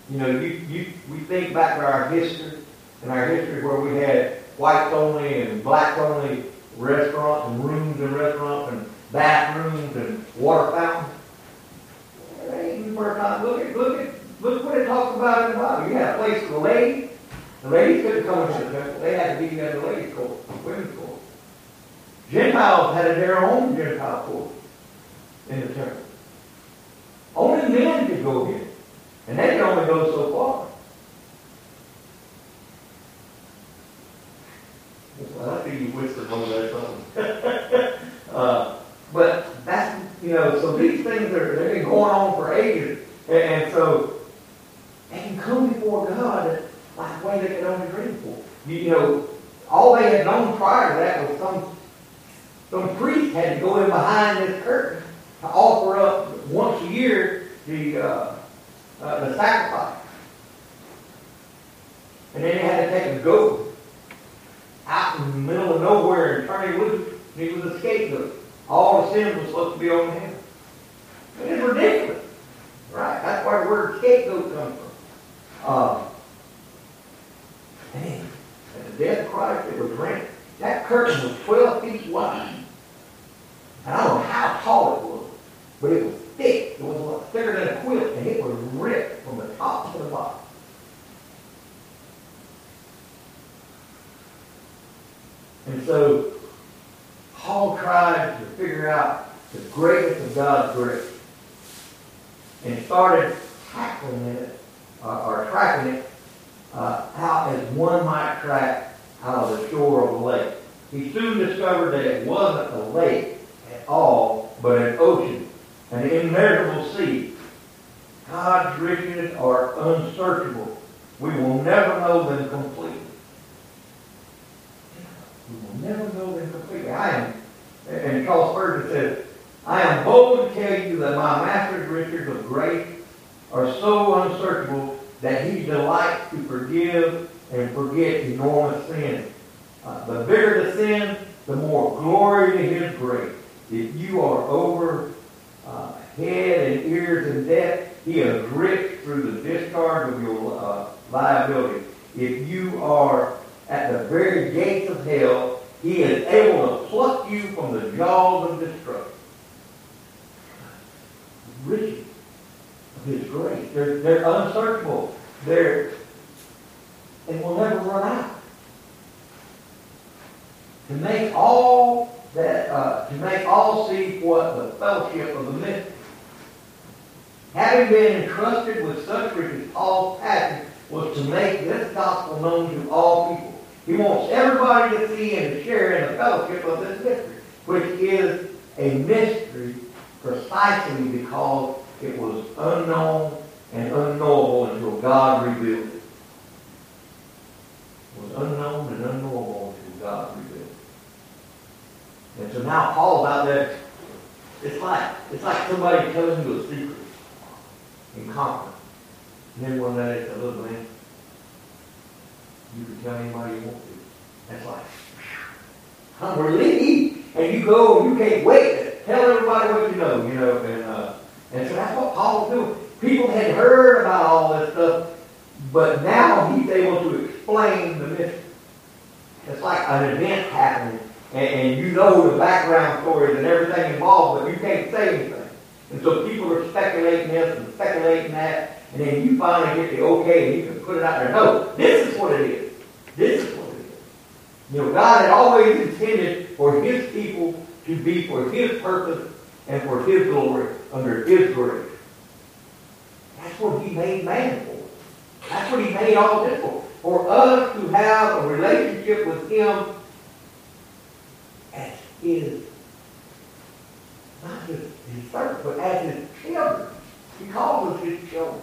You know, you, you, we think back to our history, and our history where we had whites only and blacks only restaurants and rooms and restaurants and bathrooms and water fountains. It ain't even worth not look at look at look what it talks about in the Bible. You had a place for the ladies. The ladies couldn't come into the temple. They had to be in the ladies' court, women's court. Gentiles had their own Gentile court in the temple. Only men could go in. And they could only go so far. Well, I think you whispered one of those something. uh, but that's, you know, so these things are, they've been going on for ages. And, and so they can come before God like way they could only dream for. You, know, all they had known prior to that was some some priest had to go in behind this curtain to offer up once a year the uh, uh, the sacrifice. And then they had to take a goat out in the middle of nowhere and turn him loose. And he was a scapegoat. All the sin was supposed to be on him. It's ridiculous. Right? That's where the word scapegoat comes from. Uh, man, at the death of Christ, it was rent. That curtain was 12 feet wide. And I don't know how tall it was, but it was thick. It was a lot thicker than a quilt, and it was ripped from the top to the bottom. And so, Paul tried to figure out the greatness of God's grace and started tackling it, uh, or tracking it, uh, out as one might track out of the shore of a lake. He soon discovered that it wasn't a lake at all, but an ocean, an immeasurable sea. God's riches are unsearchable. We will never know them completely. We will never know them completely. I am, and Charles Spurgeon says, I am bold to tell you that my master's riches of grace are so unsearchable that he delights to forgive and forget enormous sin. Uh, the bigger the sin, the more glory to his grace. If you are over uh, head and ears in debt, he is rich through the discharge of your uh, liability. If you are at the very gates of hell, he is able to pluck you from the jaws of destruction. Riches his grace. They're, they're unsearchable. They're, and will never run out. To make all that, uh, to make all see what the fellowship of the mystery. Having been entrusted with such riches, Paul's passion was to make this gospel known to all people. He wants everybody to see and to share in the fellowship of this mystery, which is a mystery precisely because it was unknown and unknowable until God revealed it. It was unknown and unknowable until God revealed it. And so now Paul's out there. It's like it's like somebody telling you a secret in confidence. And then one day it's a little man. You can tell anybody you want to. That's like, I'm relieved. And you go and you can't wait to tell everybody what you know, you know. And, uh, and so that's what Paul was doing. People had heard about all this stuff, but now he's able to explain the mystery. It's like an event happening, and, and you know the background stories and everything involved, but you can't say anything. And so people are speculating this and speculating that, and then you finally get the okay and you can put it out there. No, this is what it is. This is what it is. You know, God had always intended for His people to be for His purpose and for His glory under His grace. That's what He made man for. That's what He made all this for. For us to have a relationship with Him as His, not just His servant, but as His children. He calls us His children.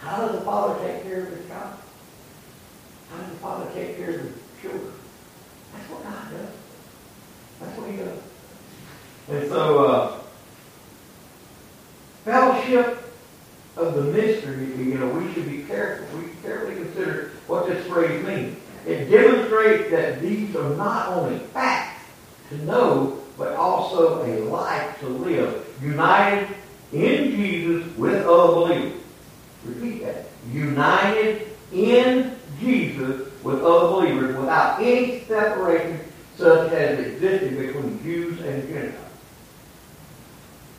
How does the Father take care of His child? How does the Father take care of His children? That's what God does. That's what He does. And so, uh, fellowship of the mystery, you know, we should be careful. We carefully consider what this phrase means. It demonstrates that these are not only facts to know, but also a life to live, united in Jesus with other believers. Repeat that. United in Jesus with other believers without any separation such as existed between Jews and Gentiles.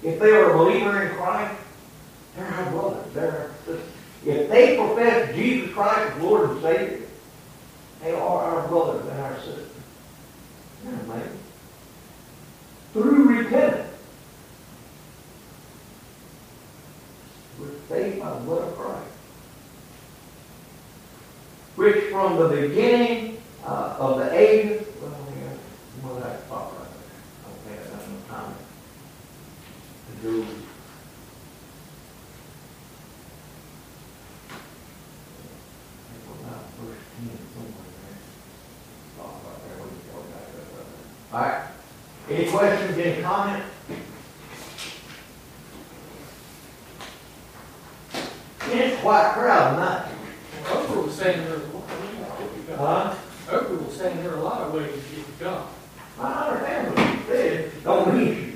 If they are a believer in Christ, they're our brothers, They're our sisters. If they profess Jesus Christ as Lord and Savior, they are our brothers and our sisters. Isn't that amazing? Through repentance, we're saved by the blood of Christ. Which from the beginning uh, of the ages, well, yeah, well, that's there. Oh, uh, all right, any questions, any comments? It's quite a crowd tonight. Oprah was saying there's a lot of ways to get to Huh? Oprah was saying there a lot of ways to get to God. I understand what you said, don't mean she's right.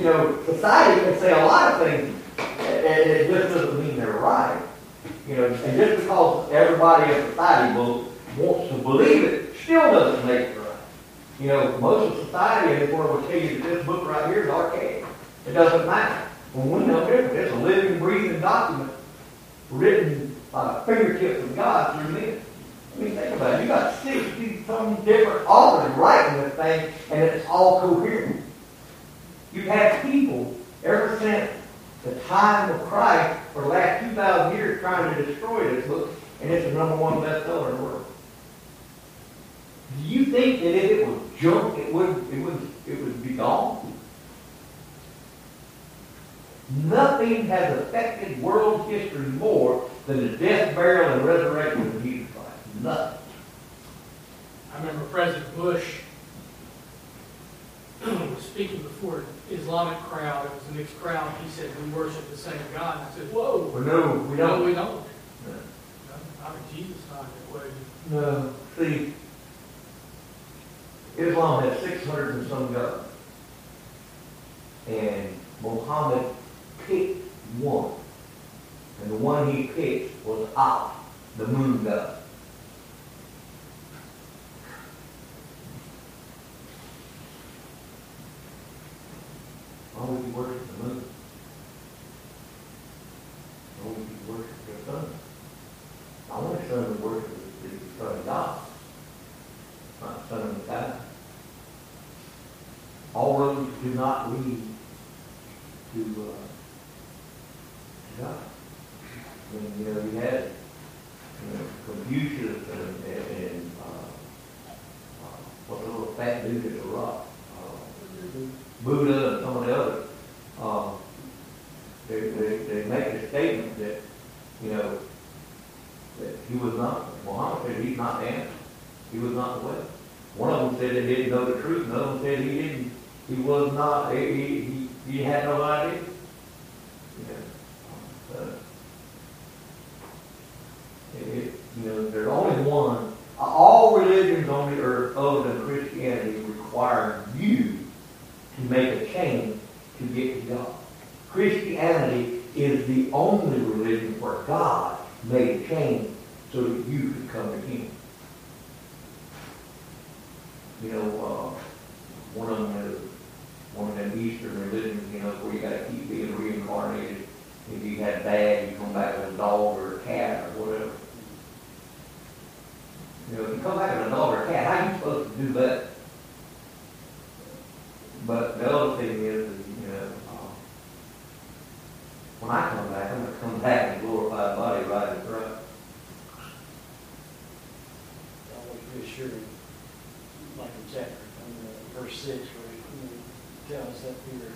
You know, society can say a lot of things, and it just doesn't mean they're right. You know, and just because everybody in society will, wants to believe it, still doesn't make it right. You know, most of society this world will tell you that this book right here is archaic. It doesn't matter. When we know different, it's a living, breathing document written by the fingertips of God through men. I mean, think about it. You got sixty some different authors writing this thing, and it's all coherent. You've had people ever since the time of Christ for the last two thousand years trying to destroy this book, and it's the number one bestseller in the world. Do you think that if it was junk, it would it would it would be gone? Nothing has affected world history more than the death, burial, and resurrection of Jesus Christ. Nothing. I remember President Bush was speaking before Islamic crowd. It was a mixed crowd. He said, we worship the same God. And I said, whoa. Well, no, we No, don't. we don't. I mean, Jesus not that way. No. See, Islam has 600 and some gods. And Muhammad picked one. And the one he picked was Allah, the moon god. Why would you worship the moon? Why would you worship the sun? I want a son to worship the son of God, not son of the guy. All roads do not lead to, uh, to God. I you know, you had, you know, Confucius and, and, and, uh, uh, what little fat dude at the rock, uh, Buddha and some of the others, um, they, they, they make a statement that, you know, that he was not, Muhammad said he's not the answer. He was not the way. One of them said they didn't know the truth, another one said he didn't, he was not, he, he, he- had no idea. Uh, you know, there's only one, all religions on the earth other than Christianity require you to make a change to get to God. Christianity is the only religion where God made a change so that you could come to Him. You know, uh, one of them one of them Eastern religions, you know, where you gotta keep being reincarnated. If you had bad, you come back as a dog or a cat or whatever. You know, if you come back as a dog or a cat, how are you supposed to do that? But the other thing is, is, you know, uh, when I come back, I'm gonna come back in a glorified body right in front. always reassuring, like in chapter, in verse six, where he you know, tells that we are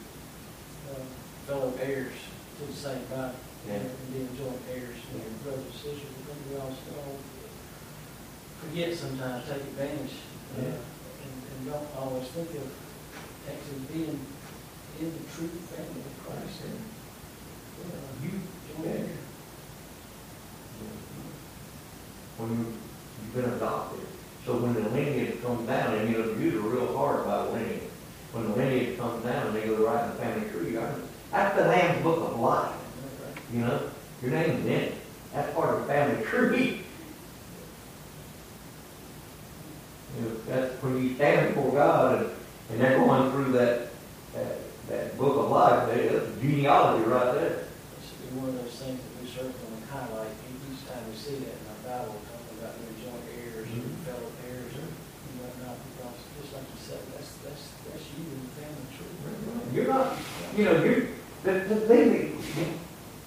uh, fellow heirs to the same body, Yeah. and being joint heirs with your brothers and sisters, I think we all forget sometimes, take advantage, uh, Yeah. and, and don't always think of actually being in the true family of Christ. Uh, You, joint heir. when you, you've been adopted. So when the lineage comes down, and you are real hard about lineage. When the lineage comes down and they go right in the family tree, that's the Lamb's Book of Life, you know? Your name's in it. That's part of the family tree. You know, that's when you stand before God and, and they're going through that, that, that book of life, they- that's genealogy right there. It should be one of those things that we and highlight each time we see that in our Bible, talking about being joint heirs and Mhm. fellow heirs and whatnot, because just like you said, that's, that's, that's you in the family tree. You're not, you know, you're, the, the thing that,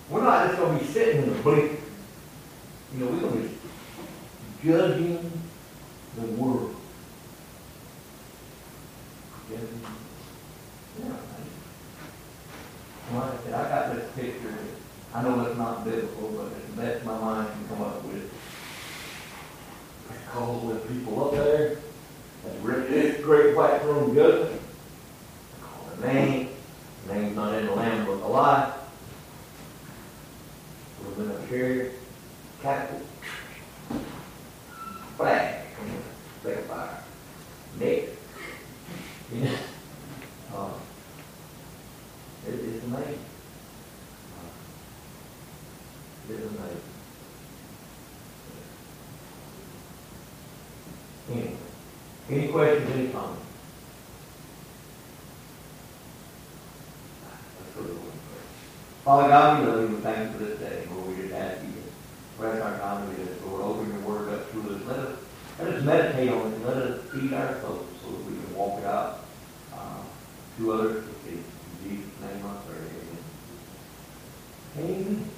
we're not just gonna be sitting in the bleachers. You know, we're gonna be judging the world. Judging, yeah. Like I said, I got this picture, I know it's not biblical, but it's the best my mind can come up with. Calls with people up there, that's great, great white throne judgment. Call the name, name's not in the Lamb book of life. We're gonna carry capital. Flag, flag fire, neck. You know, uh, it is amazing. Uh, It is amazing. Anyway, any questions, any comments? Father God, we love you, and thank you for this day, Lord, we just ask you to rest our time with us, Lord, open your word up to us, let us, let us meditate on it, let us feed our souls, so that we can walk it out, uh, to others. In Jesus' name I pray, amen. Amen.